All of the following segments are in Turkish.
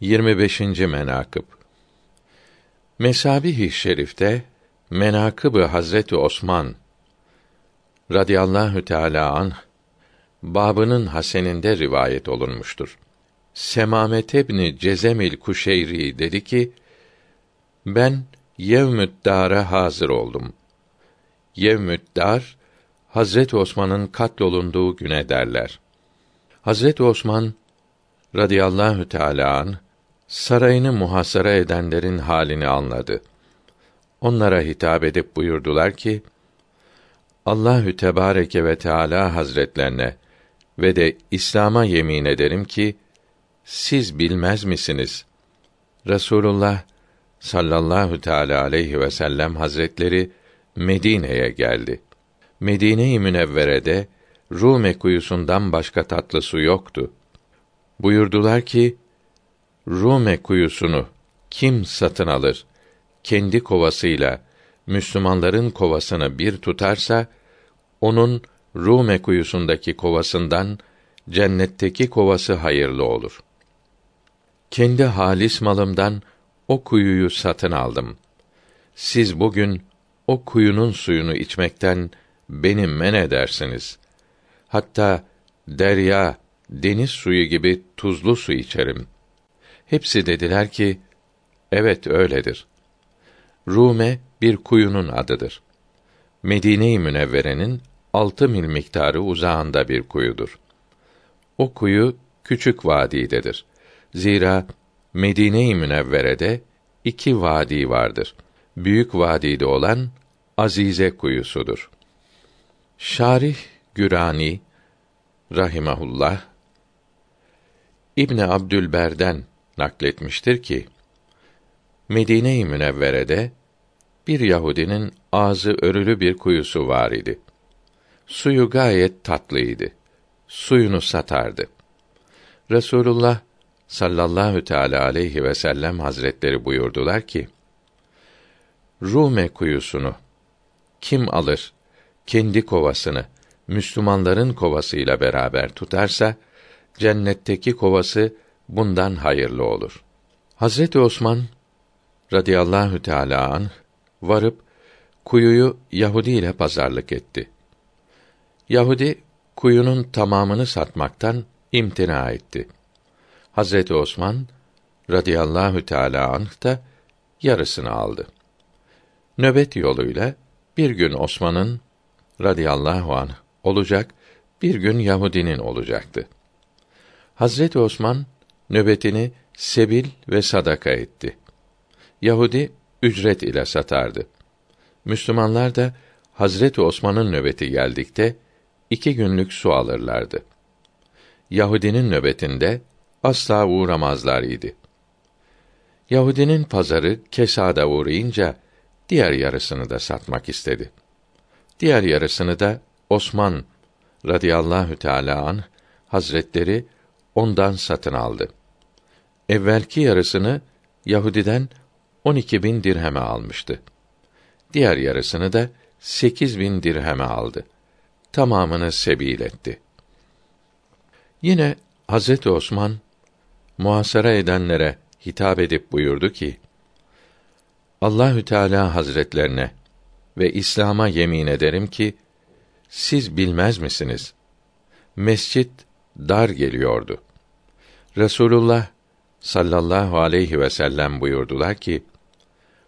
25. menakıb Mesabih-i Şerif'te menakıb Hazreti Osman radıyallahu teala anh babının haseninde rivayet olunmuştur. Semamet ibn Cezemil Kuşeyri dedi ki: Ben Yevmü't Dâr'a hazır oldum. Yevmü't Dâr Hazret Osman'ın katlolunduğu güne derler. Hazret Osman radıyallahu teala an sarayını muhasara edenlerin halini anladı. Onlara hitap edip buyurdular ki: Allahü Tebareke ve Teala Hazretlerine ve de İslam'a yemin ederim ki siz bilmez misiniz? Resulullah sallallahu teala aleyhi ve sellem hazretleri Medine'ye geldi. Medine-i Münevvere'de Rume kuyusundan başka tatlı su yoktu. Buyurdular ki, Rume kuyusunu kim satın alır? Kendi kovasıyla Müslümanların kovasını bir tutarsa, onun Rume kuyusundaki kovasından cennetteki kovası hayırlı olur. Kendi halis malımdan o kuyuyu satın aldım. Siz bugün o kuyunun suyunu içmekten beni men edersiniz. Hatta derya, deniz suyu gibi tuzlu su içerim. Hepsi dediler ki, evet öyledir. Rume bir kuyunun adıdır. Medine-i Münevvere'nin altı mil miktarı uzağında bir kuyudur. O kuyu küçük vadidedir. Zira Medine-i Münevvere'de iki vadi vardır. Büyük vadide olan Azize kuyusudur. Şarih Gürani rahimehullah İbn Abdülber'den nakletmiştir ki Medine-i Münevvere'de bir Yahudinin ağzı örülü bir kuyusu var idi. Suyu gayet tatlıydı. Suyunu satardı. Resulullah sallallahu teala aleyhi ve sellem hazretleri buyurdular ki: Rume kuyusunu kim alır kendi kovasını Müslümanların kovasıyla beraber tutarsa cennetteki kovası bundan hayırlı olur. Hazreti Osman radıyallahu teala an varıp kuyuyu Yahudi ile pazarlık etti. Yahudi kuyunun tamamını satmaktan imtina etti. Hazreti Osman radıyallahu teala anh da yarısını aldı. Nöbet yoluyla bir gün Osman'ın radıyallahu anh olacak, bir gün Yahudinin olacaktı. Hazreti Osman nöbetini sebil ve sadaka etti. Yahudi ücret ile satardı. Müslümanlar da Hazreti Osman'ın nöbeti geldikte iki günlük su alırlardı. Yahudinin nöbetinde asla uğramazlar idi. Yahudinin pazarı kesada uğrayınca diğer yarısını da satmak istedi. Diğer yarısını da Osman radıyallahu teala an hazretleri ondan satın aldı. Evvelki yarısını Yahudiden on iki bin dirheme almıştı. Diğer yarısını da sekiz bin dirheme aldı. Tamamını sebil etti. Yine Hazreti Osman muhasara edenlere hitap edip buyurdu ki: Allahü Teala Hazretlerine ve İslam'a yemin ederim ki siz bilmez misiniz? Mescit dar geliyordu. Resulullah sallallahu aleyhi ve sellem buyurdular ki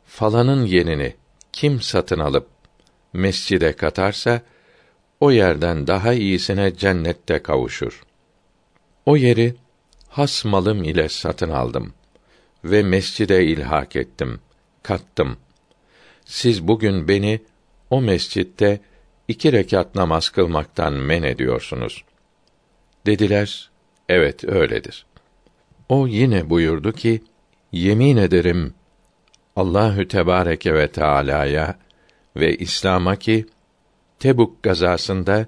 falanın yerini kim satın alıp mescide katarsa o yerden daha iyisine cennette kavuşur. O yeri has malım ile satın aldım ve mescide ilhak ettim, kattım. Siz bugün beni o mescitte iki rekat namaz kılmaktan men ediyorsunuz. Dediler, evet öyledir. O yine buyurdu ki, yemin ederim Allahü Tebareke ve Teala'ya ve İslam'a ki Tebuk gazasında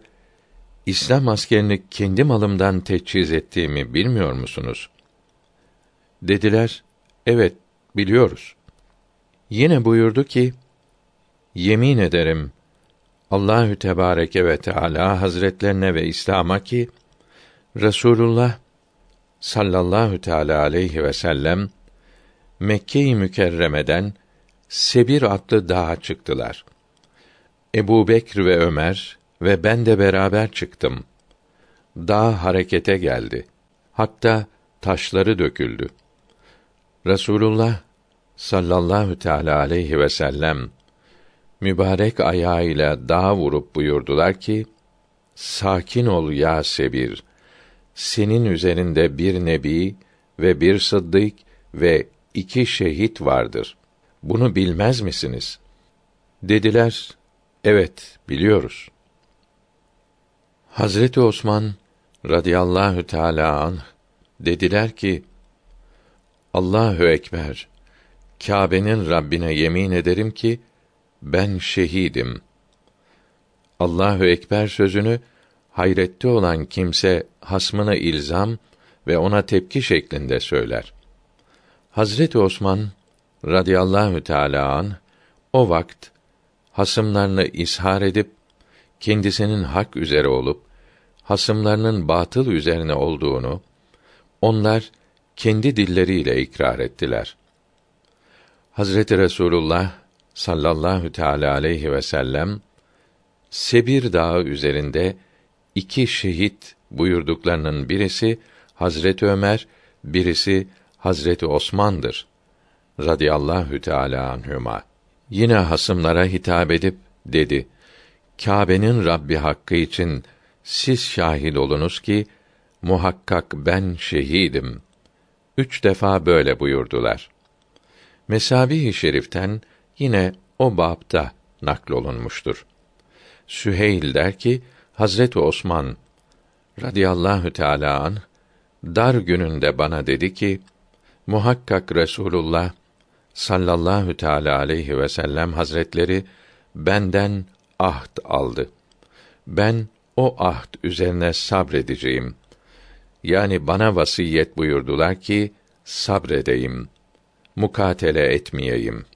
İslam askerini kendi malımdan teçhiz ettiğimi bilmiyor musunuz? Dediler, evet biliyoruz. Yine buyurdu ki, yemin ederim Allahü Tebareke ve Teala Hazretlerine ve İslam'a ki Resulullah sallallahu teala aleyhi ve sellem Mekke-i Mükerreme'den Sebir adlı dağa çıktılar. Ebu Bekr ve Ömer ve ben de beraber çıktım. Dağ harekete geldi. Hatta taşları döküldü. Resulullah sallallahu teala aleyhi ve sellem mübarek ayağıyla dağa vurup buyurdular ki: Sakin ol ya Sebir. Senin üzerinde bir nebi ve bir sıddık ve iki şehit vardır. Bunu bilmez misiniz? Dediler, evet biliyoruz. Hazreti Osman radıyallahu teala anh dediler ki Allahu ekber Kâbe'nin Rabbine yemin ederim ki ben şehidim. Allahu ekber sözünü hayrette olan kimse hasmına ilzam ve ona tepki şeklinde söyler. Hazreti Osman radıyallahu teala an o vakt hasımlarını ishar edip kendisinin hak üzere olup hasımlarının batıl üzerine olduğunu onlar kendi dilleriyle ikrar ettiler. Hazreti Resulullah sallallahu teala aleyhi ve sellem Sebir Dağı üzerinde iki şehit buyurduklarının birisi Hazreti Ömer, birisi Hazreti Osman'dır radıyallahu teala anhuma. Yine hasımlara hitap edip dedi: Kâbe'nin Rabbi hakkı için siz şahit olunuz ki muhakkak ben şehidim. Üç defa böyle buyurdular. Mesabih-i Şerif'ten yine o bapta naklolunmuştur. Süheyl der ki Hazreti Osman radıyallahu teala an dar gününde bana dedi ki muhakkak Resulullah sallallahu teala aleyhi ve sellem hazretleri benden ahd aldı. Ben o ahd üzerine sabredeceğim. Yani bana vasiyet buyurdular ki sabredeyim. Mukatele etmeyeyim.''